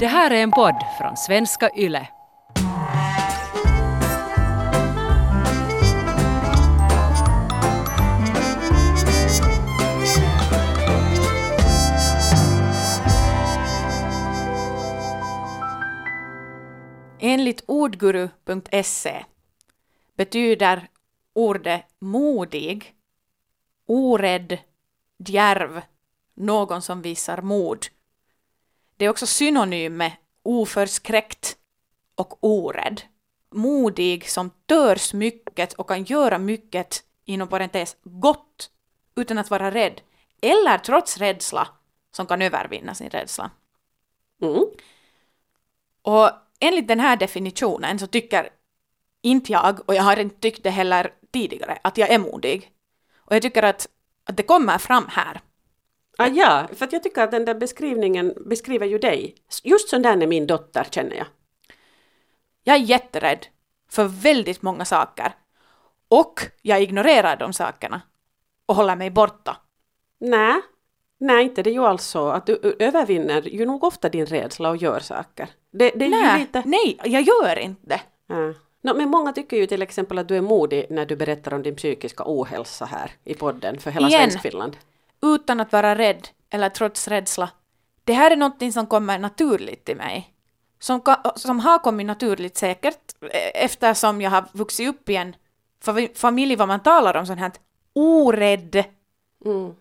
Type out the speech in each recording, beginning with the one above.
Det här är en podd från svenska YLE. Enligt ordguru.se betyder ordet modig, orädd, djärv, någon som visar mod. Det är också synonym med oförskräckt och orädd. Modig som törs mycket och kan göra mycket, inom parentes, gott utan att vara rädd. Eller trots rädsla, som kan övervinna sin rädsla. Mm. Och enligt den här definitionen så tycker inte jag, och jag har inte tyckt det heller tidigare, att jag är modig. Och jag tycker att, att det kommer fram här. Ah, ja, för jag tycker att den där beskrivningen beskriver ju dig. Just sån där är min dotter känner jag. Jag är jätterädd för väldigt många saker. Och jag ignorerar de sakerna och håller mig borta. Nej, nej inte det är ju alls så att du övervinner ju nog ofta din rädsla och gör saker. Det, det Nej, lite... nej, jag gör inte det. Ja. No, men många tycker ju till exempel att du är modig när du berättar om din psykiska ohälsa här i podden för hela Igen. Svenskfinland. Utan att vara rädd eller trots rädsla. Det här är någonting som kommer naturligt till mig. Som, som har kommit naturligt säkert eh, eftersom jag har vuxit upp i en fa- familj vad man talar om sånt här orädd. Mm.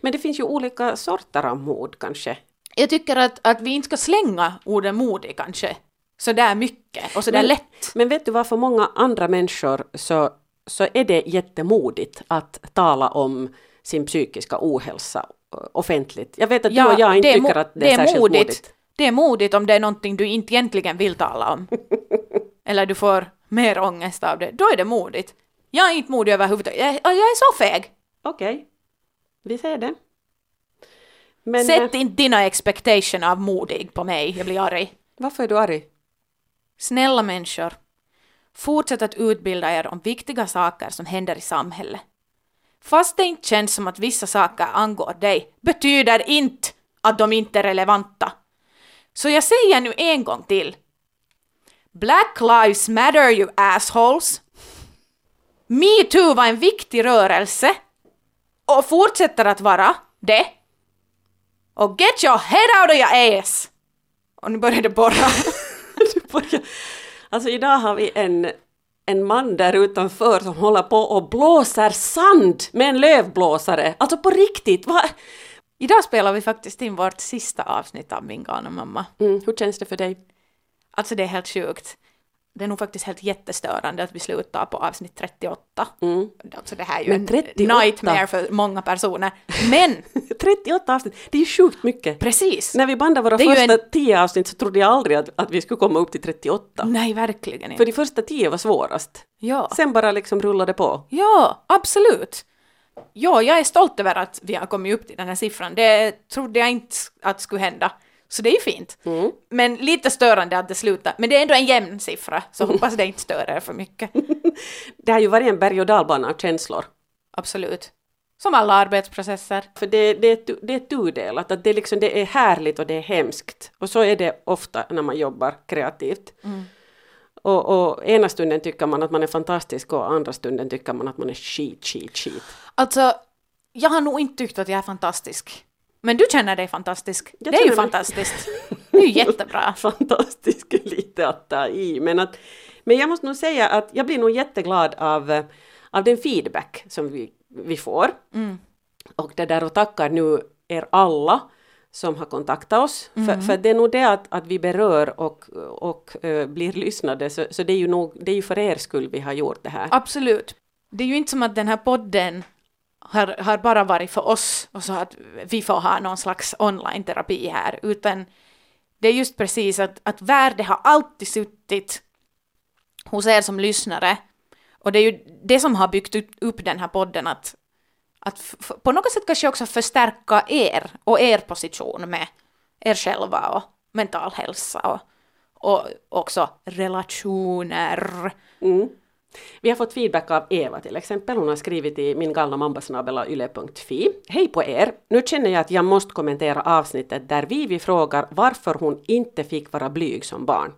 Men det finns ju olika sorter av mod kanske. Jag tycker att, att vi inte ska slänga ordet modig kanske så där mycket och så där Men- lätt. Men vet du vad, för många andra människor så, så är det jättemodigt att tala om sin psykiska ohälsa offentligt. Jag vet att du och jag inte det är tycker att det är, särskilt modigt. Det är modigt om det är någonting du inte egentligen vill tala om. Eller du får mer ångest av det. Då är det modigt. Jag är inte modig överhuvudtaget. Jag, jag är så feg. Okej, vi ser det. Men Sätt eh, inte dina expectation av modig på mig. Jag blir arg. varför är du arg? Snälla människor. Fortsätt att utbilda er om viktiga saker som händer i samhället. Fast det inte känns som att vissa saker angår dig, betyder inte att de inte är relevanta. Så jag säger nu en gång till. Black lives matter you assholes. Metoo var en viktig rörelse och fortsätter att vara det. Och get your head out of your ass! Och nu börjar det borra. Alltså idag har vi en, en man där utanför som håller på och blåser sand med en lövblåsare. Alltså på riktigt! Va? Idag spelar vi faktiskt in vårt sista avsnitt av Min galna mamma. Mm, hur känns det för dig? Alltså det är helt sjukt. Det är nog faktiskt helt jättestörande att vi slutar på avsnitt 38. Mm. Alltså det här är ju Men en 38? nightmare för många personer. Men 38 avsnitt, det är ju sjukt mycket. precis! När vi bandade våra första en- 10 avsnitt så trodde jag aldrig att, att vi skulle komma upp till 38. Nej, verkligen inte. För de första 10 var svårast. Ja. Sen bara liksom rullade på. ja, absolut. Ja, jag är stolt över att vi har kommit upp till den här siffran. Det trodde jag inte att skulle hända. Så det är ju fint. Mm. Men lite störande att det slutar. Men det är ändå en jämn siffra, så hoppas det inte stör er för mycket. Det har ju varit en berg och dalbana av känslor. Absolut. Som alla arbetsprocesser. För det, det, det är tudelat, att det, liksom, det är härligt och det är hemskt. Och så är det ofta när man jobbar kreativt. Och, och ena stunden tycker man att man är fantastisk och andra stunden tycker man att man är skit, skit, skit. Alltså, jag har nog inte tyckt att jag är fantastisk. Men du känner dig fantastisk. Jag det är ju fantastiskt. Det är ju jättebra. Fantastisk är lite att ta i. Men, att, men jag måste nog säga att jag blir nog jätteglad av, av den feedback som vi, vi får. Och det där och tackar nu er alla som har kontaktat oss. För, för det är nog det att, att vi berör och, och eh, blir lyssnade. Så, så det är ju nog, det är ju för er skull vi har gjort det här. Absolut. Det är ju inte som att den här podden har, har bara varit för oss och så att vi får ha någon slags online-terapi här, utan det är just precis att, att värde har alltid suttit hos er som lyssnare. Och det är ju det som har byggt upp den här podden, att, att på något sätt kanske också förstärka er och er position med er själva och mental hälsa och, och också relationer. Mm. Vi har fått feedback av Eva till exempel. Hon har skrivit i min galna mambasnabelayle.fi. Hej på er! Nu känner jag att jag måste kommentera avsnittet där Vivi frågar varför hon inte fick vara blyg som barn.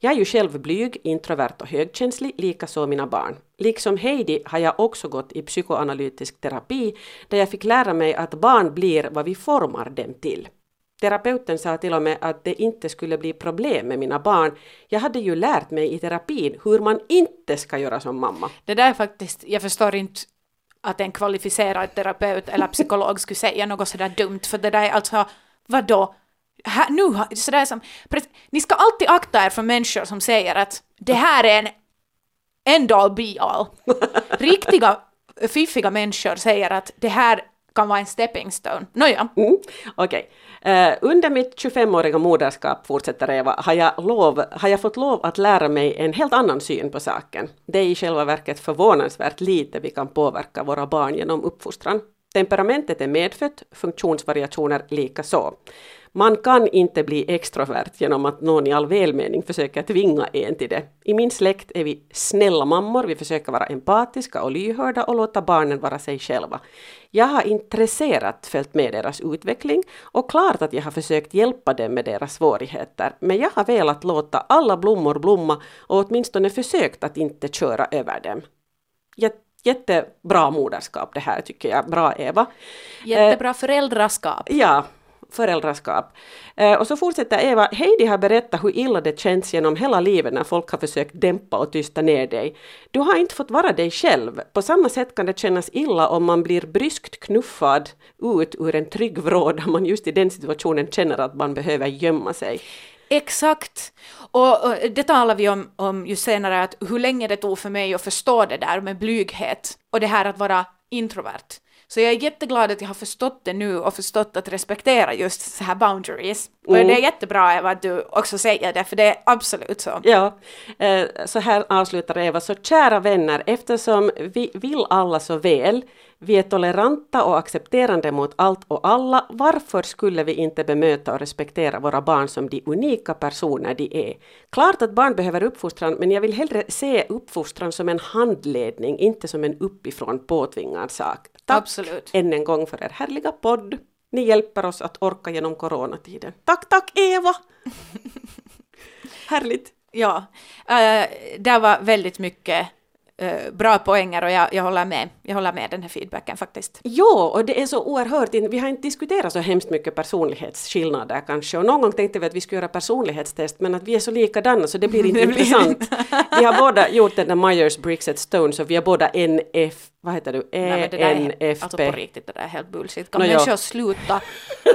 Jag är ju själv blyg, introvert och högkänslig, likaså mina barn. Liksom Heidi har jag också gått i psykoanalytisk terapi där jag fick lära mig att barn blir vad vi formar dem till. Terapeuten sa till och med att det inte skulle bli problem med mina barn. Jag hade ju lärt mig i terapin hur man inte ska göra som mamma. Det där är faktiskt, jag förstår inte att en kvalificerad terapeut eller psykolog skulle säga något sådär dumt, för det där är alltså, vadå? Här, nu, sådär som, ni ska alltid akta er för människor som säger att det här är en end all be all. Riktiga fiffiga människor säger att det här kan vara en stepping stone. Nåja, Mm, Okej. Eh, under mitt 25-åriga moderskap, fortsätter Eva, har jag, lov, har jag fått lov att lära mig en helt annan syn på saken. Det är i själva verket förvånansvärt lite vi kan påverka våra barn genom uppfostran. Temperamentet är medfött, funktionsvariationer lika så. Man kan inte bli extrovert genom att någon i all välmening försöker tvinga en till det. I min släkt är vi snälla mammor, vi försöker vara empatiska och lyhörda och låta barnen vara sig själva. Jag har intresserat följt med deras utveckling och klart att jag har försökt hjälpa dem med deras svårigheter, men jag har velat låta alla blommor blomma och åtminstone försökt att inte köra över dem. Jag Jättebra moderskap det här tycker jag. Bra Eva. jättebra föräldraskap. Ja, föräldraskap. Eh, och så fortsätter Eva, Heidi har berättat hur illa det känns genom hela livet när folk har försökt dämpa och tysta ner dig. Du har inte fått vara dig själv. På samma sätt kan det kännas illa om man blir bryskt knuffad ut ur en trygg vrå där man just i den situationen känner att man behöver gömma sig. Exakt. Och, och det talar vi om, om ju senare, att hur länge det tog för mig att förstå det där med blyghet och det här att vara introvert. Så jag är jätteglad att jag har förstått det nu och förstått att respektera just så här boundaries. Och Mm. det är jättebra Eva att du också säger det, för det är absolut så. Ja, eh, så här avslutar Eva. Så kära vänner, eftersom vi vill alla så väl, vi är toleranta och accepterande mot allt och alla, varför skulle vi inte bemöta och respektera våra barn som de unika personer de är? Klart att barn behöver uppfostran, men jag vill hellre se uppfostran som en handledning, inte som en uppifrån påtvingad sak. Tack Absolut. än en gång för er härliga podd. Ni hjälper oss att orka genom coronatiden. Tack, tack Eva! Härligt! Ja, uh, det var väldigt mycket eh, bra poänger och jag, jag, håller med. jag håller med den här feedbacken faktiskt. Ja, och det är så oerhört, in- vi har inte diskuterat så hemskt mycket personlighetsskillnader kanske och någon gång tänkte vi att vi skulle göra personlighetstest men att vi är så likadana så det blir inte Det blir intressant. vi har båda gjort den där Myers Briggs and Stone så vi är båda NF, vad heter du, ENFP. alltså på riktigt, det där är helt bullshit. Kan ja. människor sluta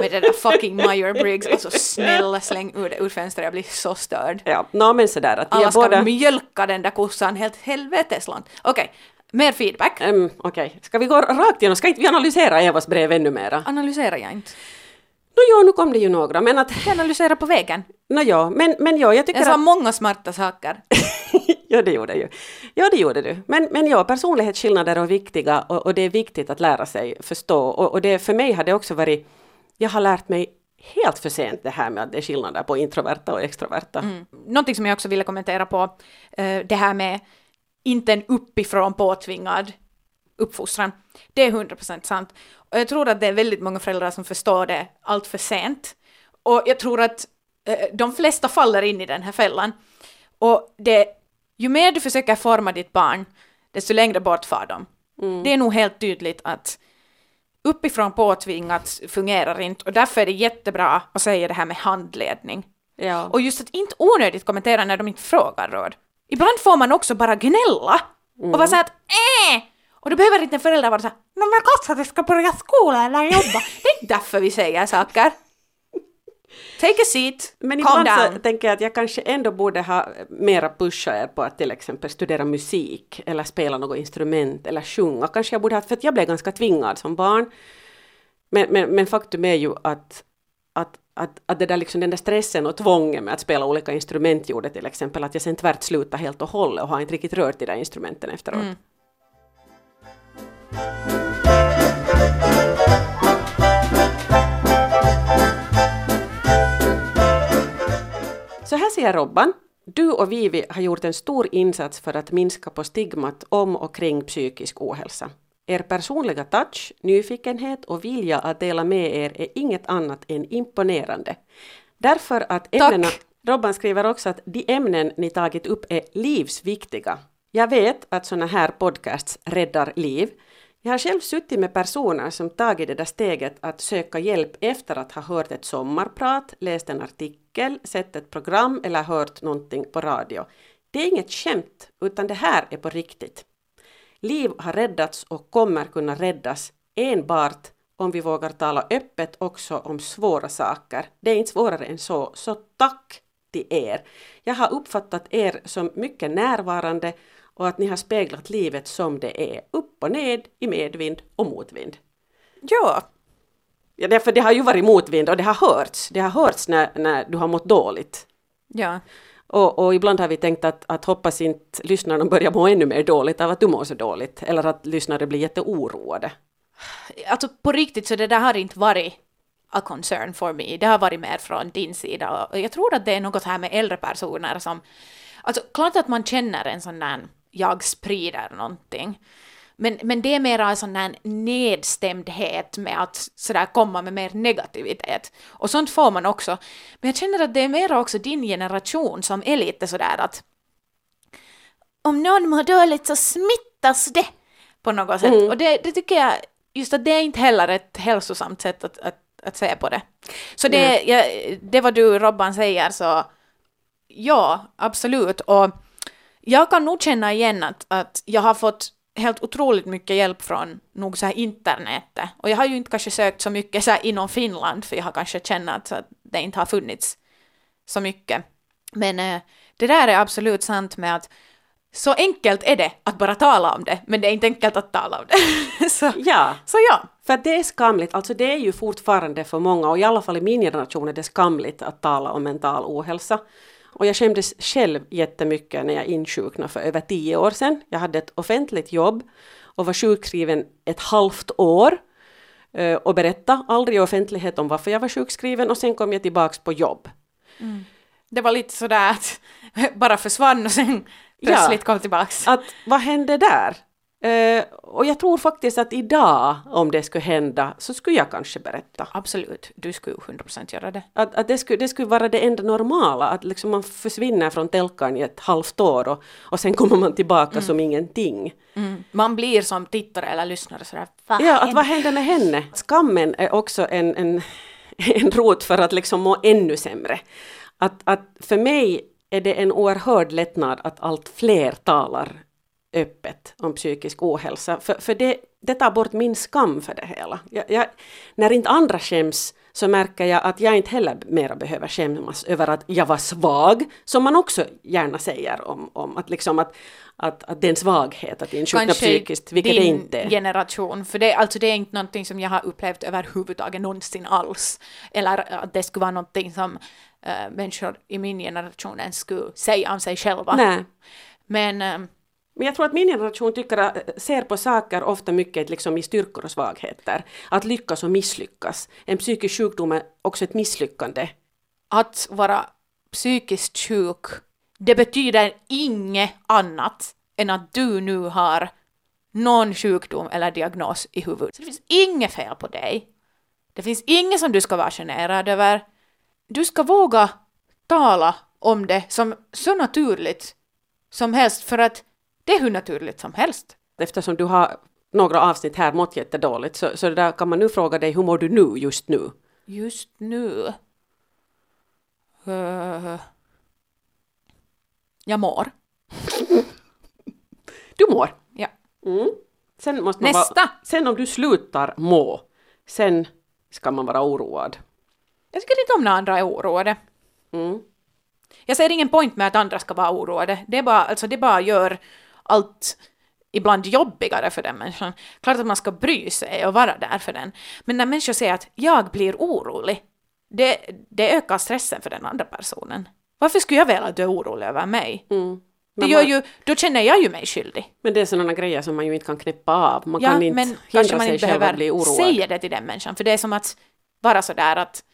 med det där fucking Meyer-Briggs? Alltså snälla släng ur det ur fönstret, jag blir så störd. Ja, nå men sådär att vi Alla är ska båda... mjölka den där kossan helt helvetes långt. Okej, mer feedback. Um, Okej, ska vi gå rakt igenom? Ska inte vi analysera Evas brev ännu mera? Analyserar jag inte. Nå jo, nu kom det ju några, men att... Jag analyserar på vägen. Nå ja, men, men ja, jag tycker Jag sa att... många smarta saker. ja, det gjorde ju. Ja, det gjorde du. Men, men ja, personlighetsskillnader är viktiga och, och det är viktigt att lära sig förstå. Och, och det, för mig har det också varit, jag har lärt mig helt för sent det här med att det är skillnader på introverta och extroverta. Mm. Någonting som jag också ville kommentera på, eh, det här med inte en uppifrån påtvingad uppfostran. Det är 100% sant. Och jag tror att det är väldigt många föräldrar som förstår det allt för sent. Och jag tror att eh, de flesta faller in i den här fällan. Och det, ju mer du försöker forma ditt barn, desto längre bort far de. Det är nog helt tydligt att uppifrån påtvingat fungerar inte och därför är det jättebra att säga det här med handledning. Ja. Och just att inte onödigt kommentera när de inte frågar råd. Ibland får man också bara gnälla och vara såhär att äh! Och då behöver inte en förälder vara såhär ”No men kanske du ska börja skola eller jobba”. Det är inte därför vi säger saker. Take a seat, Men calm ibland down. tänker jag att jag kanske ändå borde ha mera pusha er på att till exempel studera musik eller spela något instrument eller sjunga. Kanske jag borde ha, för att jag blev ganska tvingad som barn. Men, men, men faktum är ju att, att, att, att det där liksom, den där stressen och tvången med att spela olika instrument gjorde till exempel att jag sen tvärt slutade helt och hållet och har inte riktigt rört de där instrumenten efteråt. Mm. Så här säger Robban. du och Vivi har gjort en stor insats för att minska på stigmat om och kring psykisk ohälsa. Er personliga touch, nyfikenhet och vilja att dela med er är inget annat än imponerande. Därför att ämnena, Robban skriver också att de ämnen ni tagit upp är livsviktiga. Jag vet att sådana här podcasts räddar liv. Jag har själv suttit med personer som tagit det där steget att söka hjälp efter att ha hört ett sommarprat, läst en artikel, sett ett program eller hört någonting på radio. Det är inget skämt, utan det här är på riktigt. Liv har räddats och kommer kunna räddas enbart om vi vågar tala öppet också om svåra saker. Det är inte svårare än så, så tack till er. Jag har uppfattat er som mycket närvarande och att ni har speglat livet som det är, upp och ned, i medvind och motvind. Ja, Ja, därför det har ju varit motvind och det har hörts. Det har hörts när, när du har mått dåligt. ja. Och, och ibland har vi tänkt att, att hoppas inte lyssnarna börjar må ännu mer dåligt av att du mår så dåligt. Eller att lyssnare blir jätteoroade. Alltså på riktigt så det där har inte varit a concern for me. Det har varit mer från din sida. Och jag tror att det är något här med äldre personer som... Alltså klart att man känner en sån där jag sprider någonting. Men, men det är mera en sån där nedstämdhet med att sådär komma med mer negativitet. Och sånt får man också. Men jag känner att det är mera också din generation som är lite sådär att om någon mår dåligt så smittas det på något sätt. Och det, det tycker jag, just att det är inte heller ett hälsosamt sätt att, att, att se på det. Så det, jag, det vad du Robban säger så ja, absolut. Och jag kan nog känna igen att, att jag har fått helt otroligt mycket hjälp från nog så här internetet. Och jag har ju inte kanske sökt så mycket så här inom Finland, för jag har kanske känt att, det inte har funnits så mycket. Men eh, det där är absolut sant med att så enkelt är det att bara tala om det, men det är inte enkelt att tala om det. så, Ja, så ja. för det är skamligt. Alltså det är ju fortfarande för många, och i alla fall i min generation är det skamligt att tala om mental ohälsa. Och jag skämdes själv jättemycket när jag insjuknade för över tio år sedan. Jag hade ett offentligt jobb och var sjukskriven ett halvt år eh, och berättade aldrig i offentlighet om varför jag var sjukskriven och sen kom jag tillbaks på jobb. Det var lite sådär att bara försvann och sen plötsligt kom tillbaks. Att vad hände där? Eh, och jag tror faktiskt att idag, om det skulle hända, så skulle jag kanske berätta. Absolut, du skulle 100% göra det. Att, att det, skulle, det skulle vara det enda normala, att liksom man försvinner från telkan i ett halvt år och, och sen kommer man tillbaka som ingenting. Mm. Man blir som tittare eller lyssnare sådär, vad Ja, att vad hände med henne? Skammen är också en, en, en rot för att liksom må ännu sämre. Att, att för mig är det en oerhörd lättnad att allt fler talar öppet om psykisk ohälsa. För, för det, det tar bort min skam för det hela. Jag, jag, när inte andra skäms så märker jag att jag inte heller mera behöver skämmas över att jag var svag, som man också gärna säger om, om att, liksom att, att, att det är en svaghet att insjukna psykiskt, vilket det inte är. generation, för det, alltså det är inte någonting som jag har upplevt överhuvudtaget någonsin alls. Eller att det skulle vara någonting som äh, människor i min generation ens skulle säga om sig själva. Nej. Men äh, men jag tror att min generation tycker att, eh, ser på saker ofta mycket liksom i styrkor och svagheter. Att lyckas och misslyckas. En psykisk sjukdom är också ett misslyckande. att vara psykiskt sjuk, det betyder inget annat än att du nu har någon sjukdom eller diagnos i huvudet. Så det finns inget fel på dig. Det finns inget som du ska vara generad över. Du ska våga tala om det som så naturligt som helst, för att det är hur naturligt som helst. Eftersom du har några avsnitt här mått jättedåligt så, så där kan man nu fråga dig hur mår du nu just nu? Just nu... Uh, jag mår. Du mår. Ja. Mm. Sen måste man Nästa! Vara, sen om du slutar må, sen ska man vara oroad. Jag tycker inte om när andra är oroade. Mm. Jag ser ingen point med att andra ska vara oroade. Det, är bara, alltså det bara gör allt ibland jobbigare för den människan. Klart att man ska bry sig och vara där för den. Men när människor säger att jag blir orolig, det, det ökar stressen för den andra personen. Varför skulle jag vilja att du är orolig över mig? Mm. Det gör ju, då känner jag ju mig skyldig. men det är sådana grejer som man ju inte kan knäppa av. Man Ja, kan inte men kanske man inte behöver säga det till den människan, för det är som att vara sådär att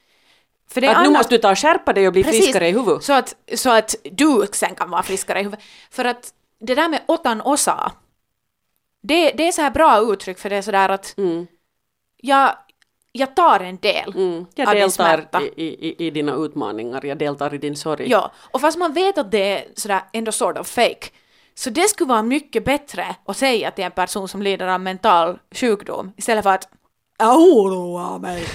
För det Att nu annars- måste du ta och skärpa dig och bli Precis. friskare i huvudet. Så att, så att du sen kan vara friskare i huvudet. För att det där med otan osa, det, det är så här bra uttryck för det är sådär att Mm. jag, jag tar en del Mm. Jag av din deltar smärta. i, i, i dina utmaningar, jag deltar i din sorg. Ja, och fast man vet att det är sådär ändå sort of fake, så det skulle vara mycket bättre att säga till en person som lider av mental sjukdom istället för att jag oroar mig.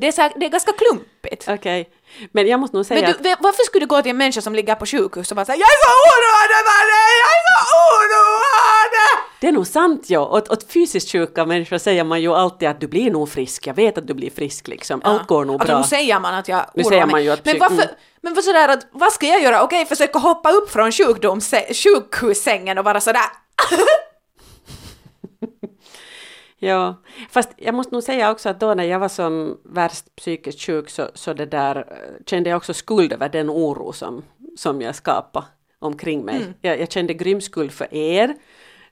Det är, så här, det är ganska klumpigt. Okej. Men jag måste nog säga Men att du, varför skulle du gå till en människa som ligger på sjukhus och bara säga jag är så oroad över dig, jag är så oroad! det är nog sant ja. Åt, åt fysiskt sjuka människor säger man ju alltid att du blir nog frisk, jag vet att du blir frisk liksom. Allt går nog Alltså bra. nu säger man att jag Nu oroar säger mig. man ju att men varför, mm. men vad sådär att, vad ska jag göra? Okej, försöka hoppa upp från sjukdoms- sjukhussängen och vara sådär Ja, fast jag måste nog säga också att då när jag var som värst psykiskt sjuk så, så det där eh, kände jag också skuld över den oro som, som jag skapade omkring mig. Mm. Jag, jag kände grym skuld för er.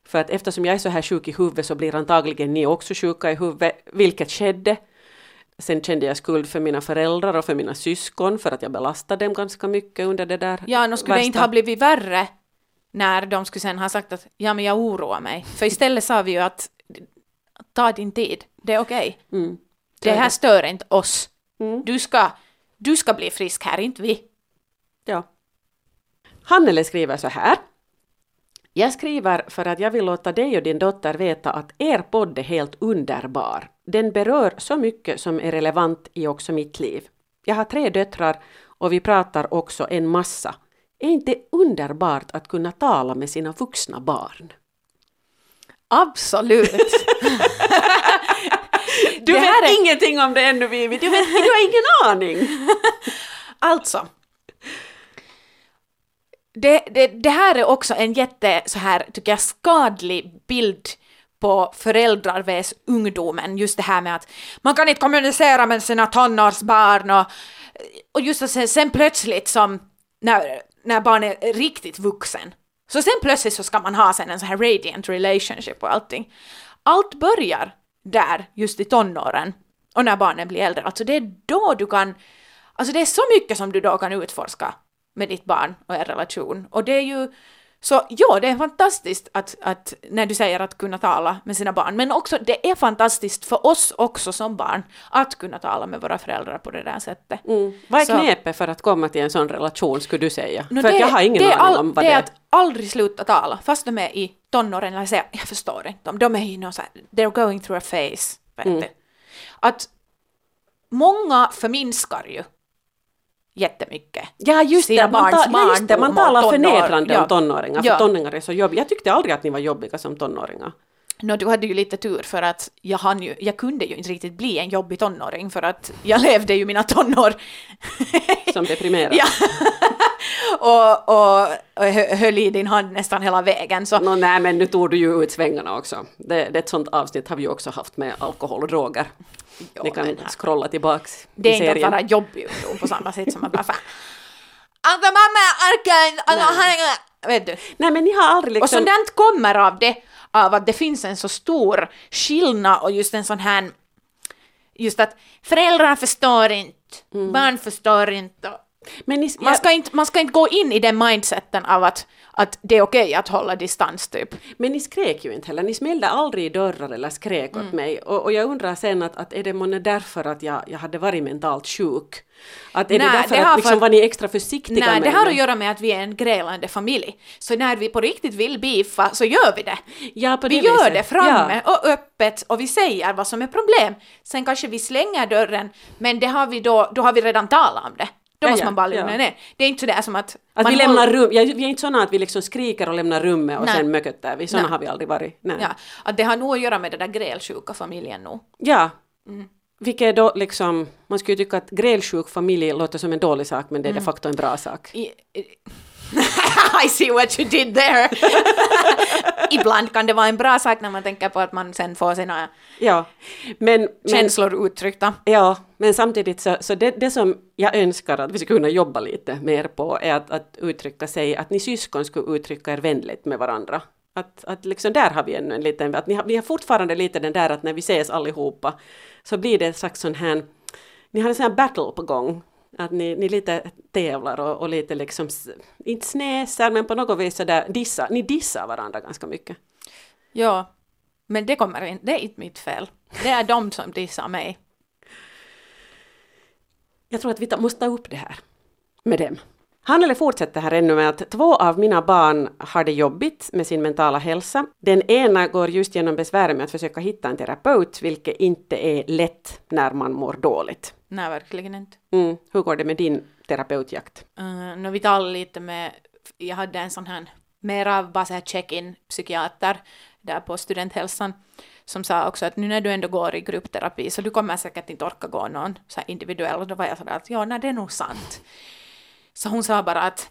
För att eftersom jag är så här sjuk i huvudet så blir antagligen ni också sjuka i huvudet, vilket skedde. Sen kände jag skuld för mina föräldrar och för mina syskon för att jag belastade dem ganska mycket under det där Ja, nu skulle det värsta- inte ha blivit värre när de skulle sen ha sagt att ja, men jag oroar mig. För istället sa vi ju att ta din tid, det är okej. Mm. Det här stör inte oss. Mm. Du, ska, du ska bli frisk här, inte vi. Ja. Hannele skriver så här. Jag skriver för att jag vill låta dig och din dotter veta att er podd är helt underbar. Den berör så mycket som är relevant i också mitt liv. Jag har tre döttrar och vi pratar också en massa. Är inte underbart att kunna tala med sina vuxna barn? Absolut. Du Det vet är- ingenting om det ännu Vivi, du, vet, du har ingen aning! Alltså. Det, det, det här är också en jätte, så här, tycker jag, skadlig bild på föräldrar vs ungdomen. Just det här med att man kan inte kommunicera med sina tonårsbarn och, och just att sen, sen plötsligt som när, när barnet är riktigt vuxen så sen plötsligt så ska man ha sen en sån här radiant relationship och allting. Allt börjar där, just i tonåren och när barnen blir äldre. Alltså det är då du kan Alltså det är så mycket som du då kan utforska med ditt barn och er relation. Och det är ju så ja, det är fantastiskt att, att när du säger att kunna tala med sina barn, men också det är fantastiskt för oss också som barn att kunna tala med våra föräldrar på det där sättet. Mm. Vad är Så- knepet för att komma till en sån relation skulle du säga? No, för det- jag har ingen är aning all- om vad det det är är. att aldrig sluta tala, fast de är i tonåren, eller säga, jag förstår inte de är ju någon så här, they're going through a phase, vet Mm. Att många förminskar ju jättemycket. Ja just det, man, ta, ja, just det, man talar tonår. förnedrande Ja. om tonåringar, Ja. för tonåringar är så jobbiga. Jag tyckte aldrig att ni var jobbiga som tonåringar. Nå, du hade ju lite tur för att jag, hann ju, jag kunde ju inte riktigt bli en jobbig tonåring för att jag levde ju mina tonår Som deprimerade. ja. och, och, och hö- höll i din hand nästan hela vägen. Så Nå, nej men nu tog du ju ut svängarna också. Det, det, ett sånt avsnitt har vi ju också haft med alkohol och droger. Jo, Ni kan scrolla tillbaks det är i inte att serien. vara jobbig ungdom på samma sätt som att bara fan. Alltså mamma, orkar inte, alltså, han- vet du. Nej men ni har aldrig Och liksom... sådant kommer av det, av att det finns en så stor skillnad och just en sån här, just att föräldrar förstår inte, barn förstår inte. och men ni, Man ska, inte, man ska inte gå in i den mindseten av att, att det är okej att hålla distans typ. Men ni skrek ju inte heller, ni smällde aldrig i dörrar eller skrek Mm. åt mig. Och, och jag undrar sen att, att är det månne därför att jag, jag hade varit mentalt sjuk? Att är Nej, det därför det att liksom för- var ni extra försiktiga Nej, med det har att göra med att vi är en grälande familj. Så när vi på riktigt vill beefa så gör vi det. Ja, på Vi det gör viset. det framme Ja. och öppet och vi säger vad som är problem. Sen kanske vi slänger dörren, men det har vi då, då har vi redan talat om det. Då Ja, måste man bara lugna ja. ner. Det är inte sådär som att... Att vi lämnar håller- rum, ja, vi är inte sådana att vi liksom skriker och lämnar rummet och Nej. sen mököttar vi. Sådana har vi aldrig varit. Nej. Ja, att det har nog att göra med den där grälsjuka familjen nu. Ja. Mm. Vilket är då liksom, man skulle ju tycka att grälsjuk familj låter som en dålig sak men det är Mm. de facto en bra sak. I, i, I see what you did there! Ibland kan det vara en bra sak när man tänker på att man sen får sina Ja. Men, men, känslor uttryckta. ja, men samtidigt så, så det, det som jag önskar att vi skulle kunna jobba lite mer på är att, att uttrycka sig, att ni syskon skulle uttrycka er vänligt med varandra. Att, att liksom där har vi ännu en liten, att ni har, vi har fortfarande lite den där att när vi ses allihopa så blir det en slags sån här ni har en sån här battle på gång. Att ni, ni lite tävlar och, och lite liksom, inte snäser men på något vis sådär dissar, ni dissar varandra ganska mycket. Ja, men det kommer inte, det är inte mitt fel. Det är de som dissar mig. Jag tror att vi ta, måste ta upp det här med dem. Hannele fortsätter här ännu med att två av mina barn har det jobbigt med sin mentala hälsa. Den ena går just genom besväret med att försöka hitta en terapeut, vilket inte är lätt när man mår dåligt. Nej, verkligen inte. Mm. Hur går det med din terapeutjakt? Uh, nu vi talade lite med, jag hade en sån här mera bara så här check-in psykiater där på studenthälsan som sa också att nu när du ändå går i gruppterapi så du kommer säkert inte orka gå någon så här individuell och då var jag sådär att ja, nej, det är nog sant. Så hon sa bara att,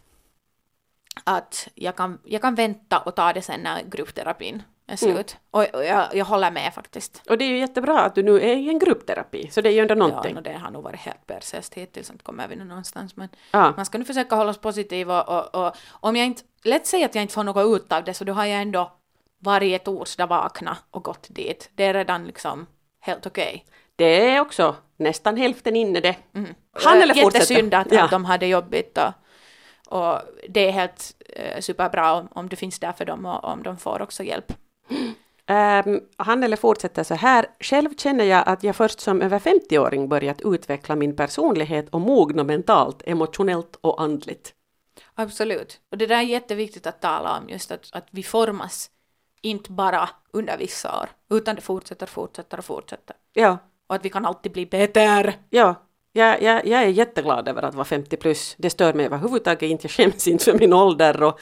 att jag, kan, jag kan vänta och ta det sen när gruppterapin är slut. Och, och jag, jag håller med faktiskt. Och det är ju jättebra att du nu är i en gruppterapi, så det är ju ändå Ja, någonting. no, det har nog varit helt persest hittills, inte kommer vi nu någonstans. Men Ja. man ska nu försöka hålla oss positiv och, och, och om jag inte, lätt säga att jag inte får något ut av det så då har jag ändå varje torsdag vakna och gått dit. Det är redan liksom helt okej. Det är också nästan hälften inne det. Mm. Han eller fortsätter? Jättesynd att, Ja. att de hade jobbigt och, och det är helt eh, superbra om, om du finns där för dem och om de får också hjälp. Um, han eller fortsätter så här. Själv känner jag att jag först som över 50-åring börjat utveckla min personlighet och mogna mentalt, emotionellt och andligt. Absolut. Och det där är jätteviktigt att tala om, just att, att vi formas inte bara under vissa år, utan det fortsätter, fortsätter och fortsätter. Ja, Och att vi kan alltid bli bättre. ja. Jag, jag, jag är jätteglad över att vara 50 plus. Det stör mig överhuvudtaget inte. Jag skäms inte för min ålder. Och,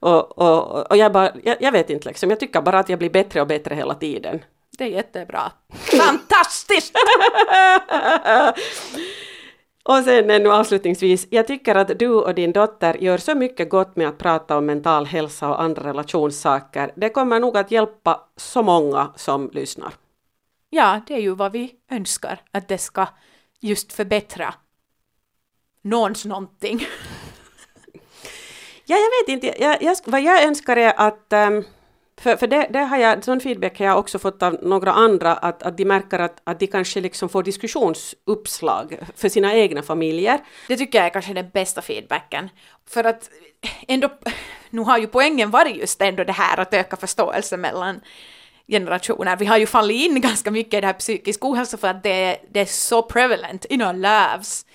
och, och, och jag, bara, jag, jag vet inte, liksom. jag tycker bara att jag blir bättre och bättre hela tiden. Det är jättebra. Fantastiskt! Och sen ännu avslutningsvis, jag tycker att du och din dotter gör så mycket gott med att prata om mental hälsa och andra relationssaker. Det kommer nog att hjälpa så många som lyssnar. Ja, det är ju vad vi önskar, att det ska just förbättra någons någonting. Ja, jag vet inte, jag, jag, vad jag önskar är att ehm, för, för det, det har jag, sån feedback har jag också fått av några andra, att, att de märker att, att de kanske liksom får diskussionsuppslag för sina egna familjer. Det tycker jag är kanske den bästa feedbacken. För att ändå, nu har ju poängen varit just ändå det här att öka förståelse mellan generationer. Vi har ju fallit in ganska mycket i det här psykisk ohälsa för att det, det är så prevalent in our lives.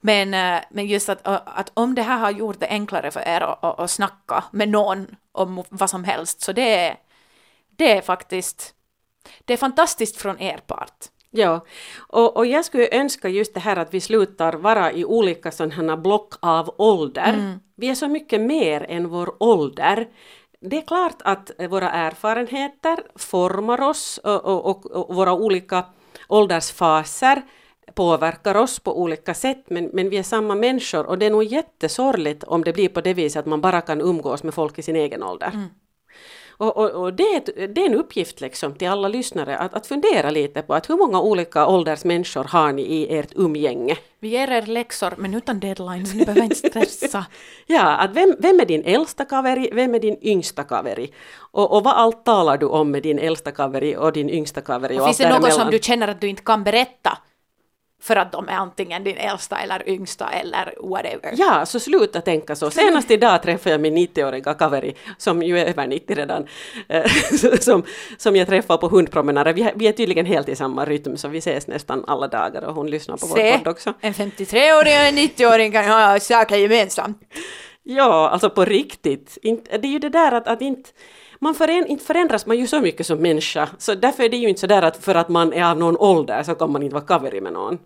Men, eh, men just att, att om det här har gjort det enklare för er att, att, att snacka med någon om vad som helst, så det är, det är faktiskt, det är fantastiskt från er part. Ja, och, och jag skulle önska just det här att vi slutar vara i olika sådana block av ålder. Vi är så mycket mer än vår ålder. Det är klart att eh, våra erfarenheter formar oss och, och, och, och våra olika åldersfaser påverkar oss på olika sätt, men, men vi är samma människor och det är nog jättesorgligt om det blir på det viset att man bara kan umgås med folk i sin egen ålder. Mm. Och, och, och det, är ett, det är en uppgift liksom till alla lyssnare att, att fundera lite på att hur många olika ålders människor har ni i ert umgänge? Vi ger er läxor, men utan deadlines, ni behöver inte stressa. Ja, att vem, vem är din äldsta kaveri, vem är din yngsta kaveri? Och, och vad allt talar du om med din äldsta kaveri och din yngsta kaveri? Och finns det något som du känner att du inte kan berätta för att de är antingen din äldsta eller yngsta eller whatever? Ja, så sluta tänka så. Senast idag träffade jag min 90-åriga kaveri, som ju är över 90 redan, eh, som, som jag träffar på hundpromenader. Vi, vi är tydligen helt i samma rytm, så vi ses nästan alla dagar och hon lyssnar på vår Se, podd också. en 53-åring och en 90-åring kan ha saker gemensamt. Ja, alltså på riktigt. Det är ju det där att, att inte, man förändras man ju så mycket som människa. Så därför är det ju inte så där att för att man är av någon ålder så kan man inte vara kaveri med någon.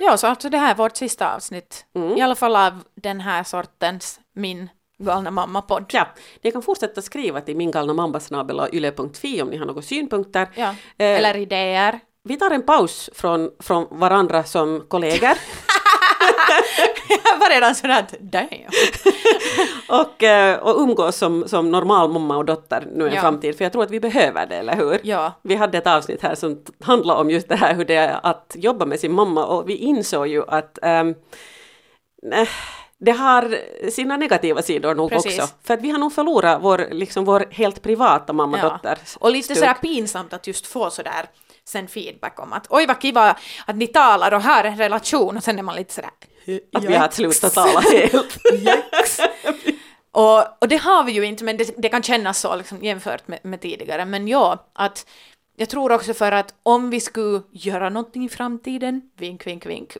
Ja, så alltså det här är vårt sista avsnitt. Mm. I alla fall av den här sortens Min galna mamma-podd. Ja, ni kan fortsätta skriva till min galna yle.fi om ni har några synpunkter. Ja. Eh, Eller idéer. Vi tar en paus från, från varandra som kollegor Jag var redan sådär att damn. och, eh, och umgås som, som normal mamma och dotter nu i en Ja. framtid, för jag tror att vi behöver det, eller hur? Ja. Vi hade ett avsnitt här som handlade om just det här hur det är att jobba med sin mamma och vi insåg ju att eh, det har sina negativa sidor nog Precis. också. För att vi har nog förlorat vår, liksom vår helt privata mamma-dotter. Och lite sådär pinsamt att just få sådär sen feedback om att oj vad kiva att ni talar och har en relation och sen är man lite sådär Att vi har slutat tala helt. Och, och det har vi ju inte, men det, det kan kännas så liksom, jämfört med, med tidigare. Men ja, att jag tror också för att om vi skulle göra någonting i framtiden, vink, vink, vink,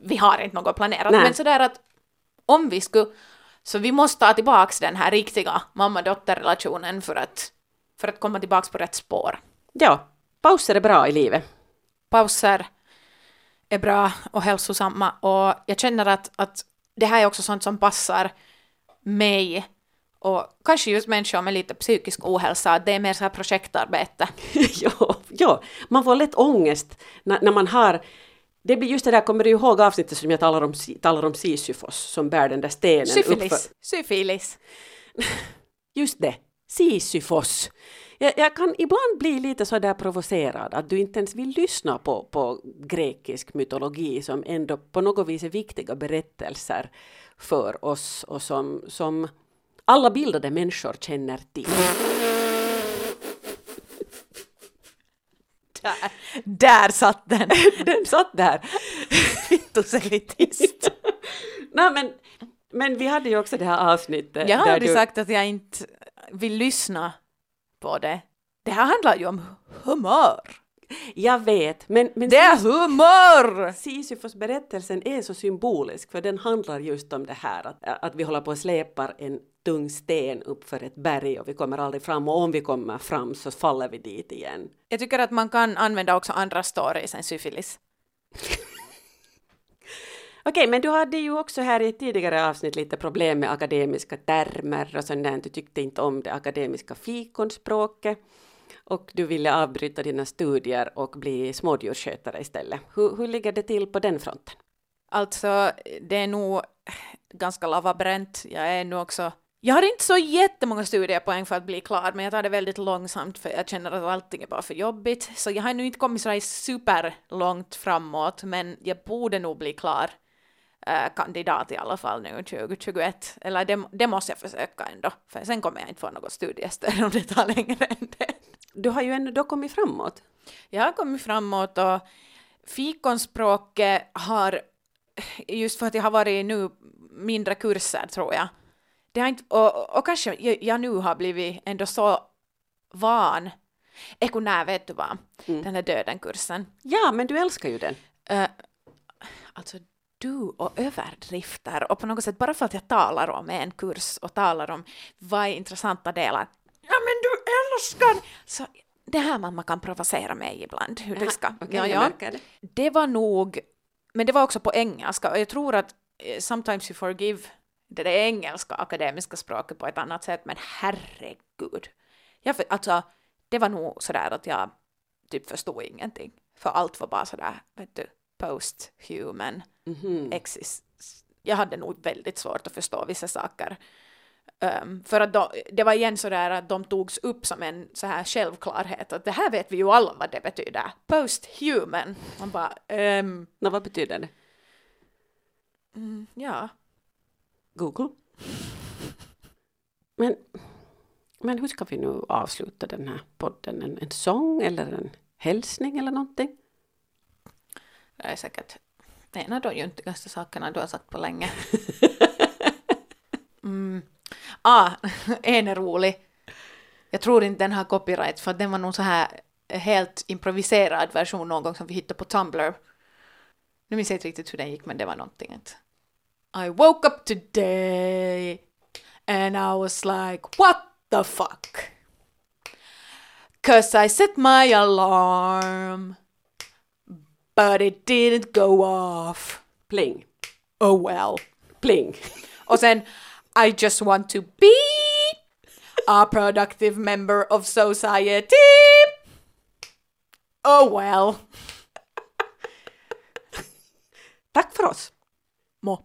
vi har inte något planerat, Nej. men sådär att om vi skulle, så vi måste ta tillbaks den här riktiga mamma-dotter-relationen för att, för att komma tillbaks på rätt spår. Ja, pauser är bra i livet. pauser är bra och hälsosamma och jag känner att, att det här är också sånt som passar mig och kanske just människor med lite psykisk ohälsa, det är mer så här projektarbete. ja, ja, man får lätt ångest när, när man har det blir just det där, kommer du ihåg avsnittet som jag talar om, talar om Sisyfos som bär den där stenen uppför? Syfilis. Syfilis. Just det, Sisyfos. Jag, jag kan ibland bli lite så där provocerad att du inte ens vill lyssna på, på grekisk mytologi som ändå på något vis är viktiga berättelser för oss och som, som alla bildade människor känner till. Där, där satt den! Den satt där. Fittoselitist. Nej, men, men vi hade ju också det här avsnittet. Jag aldrig du, sagt att jag inte vill lyssna på det. Det här handlar ju om humör. Jag vet, men, men Det är humör! Sisyfos berättelsen är så symbolisk för den handlar just om det här att, att vi håller på och släpar en tung sten upp för ett berg och vi kommer aldrig fram och om vi kommer fram så faller vi dit igen. Jag tycker att man kan använda också andra stories än syfilis. Okej, men du hade ju också här i ett tidigare avsnitt lite problem med akademiska termer och sånt där. Du tyckte inte om det akademiska fikonspråket och du ville avbryta dina studier och bli smådjursskötare istället. Hur, hur ligger det till på den fronten? Alltså, det är nog ganska lavabränt. Jag är nu också... Jag har inte så jättemånga studiepoäng för att bli klar, men jag tar det väldigt långsamt för jag känner att allting är bara för jobbigt. Så jag har nu inte kommit sådär superlångt framåt, men jag borde nog bli klar eh, kandidat i alla fall nu 2021. Eller det, det måste jag försöka ändå, för sen kommer jag inte få något studiestöd om det tar längre än det. Du har ju ändå kommit framåt. Jag har kommit framåt och fikonspråket har, just för att jag har varit nu mindre kurser tror jag, det har inte, och, och kanske jag, jag nu har blivit ändå så van. Eku nää, vet du vad, Mm. den här döden-kursen. Ja, men du älskar ju den. Uh, alltså du och överdrifter och på något sätt bara för att jag talar om en kurs och talar om vad är intressanta delar. Ja men du älskar! Så det här mamma kan provocera mig ibland hur det ska. Okej, ja, ja. det. Det var nog, men det var också på engelska och jag tror att eh, sometimes you forgive det där engelska akademiska språket på ett annat sätt men herregud. Jag, för- alltså, det var nog sådär att jag typ förstod ingenting. För allt var bara sådär, vet du, post-human, Mhm. exist. Jag hade nog väldigt svårt att förstå vissa saker. Ehm, för att då, det var igen sådär att de togs upp som en så här självklarhet att det här vet vi ju alla vad det betyder. Post-human. Man bara, ehm, Nå, vad betyder det? mm, ja. Google. Men, men hur ska vi nu avsluta den här podden? En, en sång eller en hälsning eller någonting? Det är säkert en av de jöntigaste sakerna du har sagt på länge. Mm. Ah, en är rolig. Jag tror inte den har copyright för den var nog så här helt improviserad version någon gång som vi hittade på Tumblr. Nu minns jag inte riktigt hur den gick men det var någonting att I woke up today and I was like what the fuck? Cause I set my alarm but it didn't go off. Pling, Oh well. pling. Och then I just want to be a productive member of society. Oh well. Tack för oss. Må.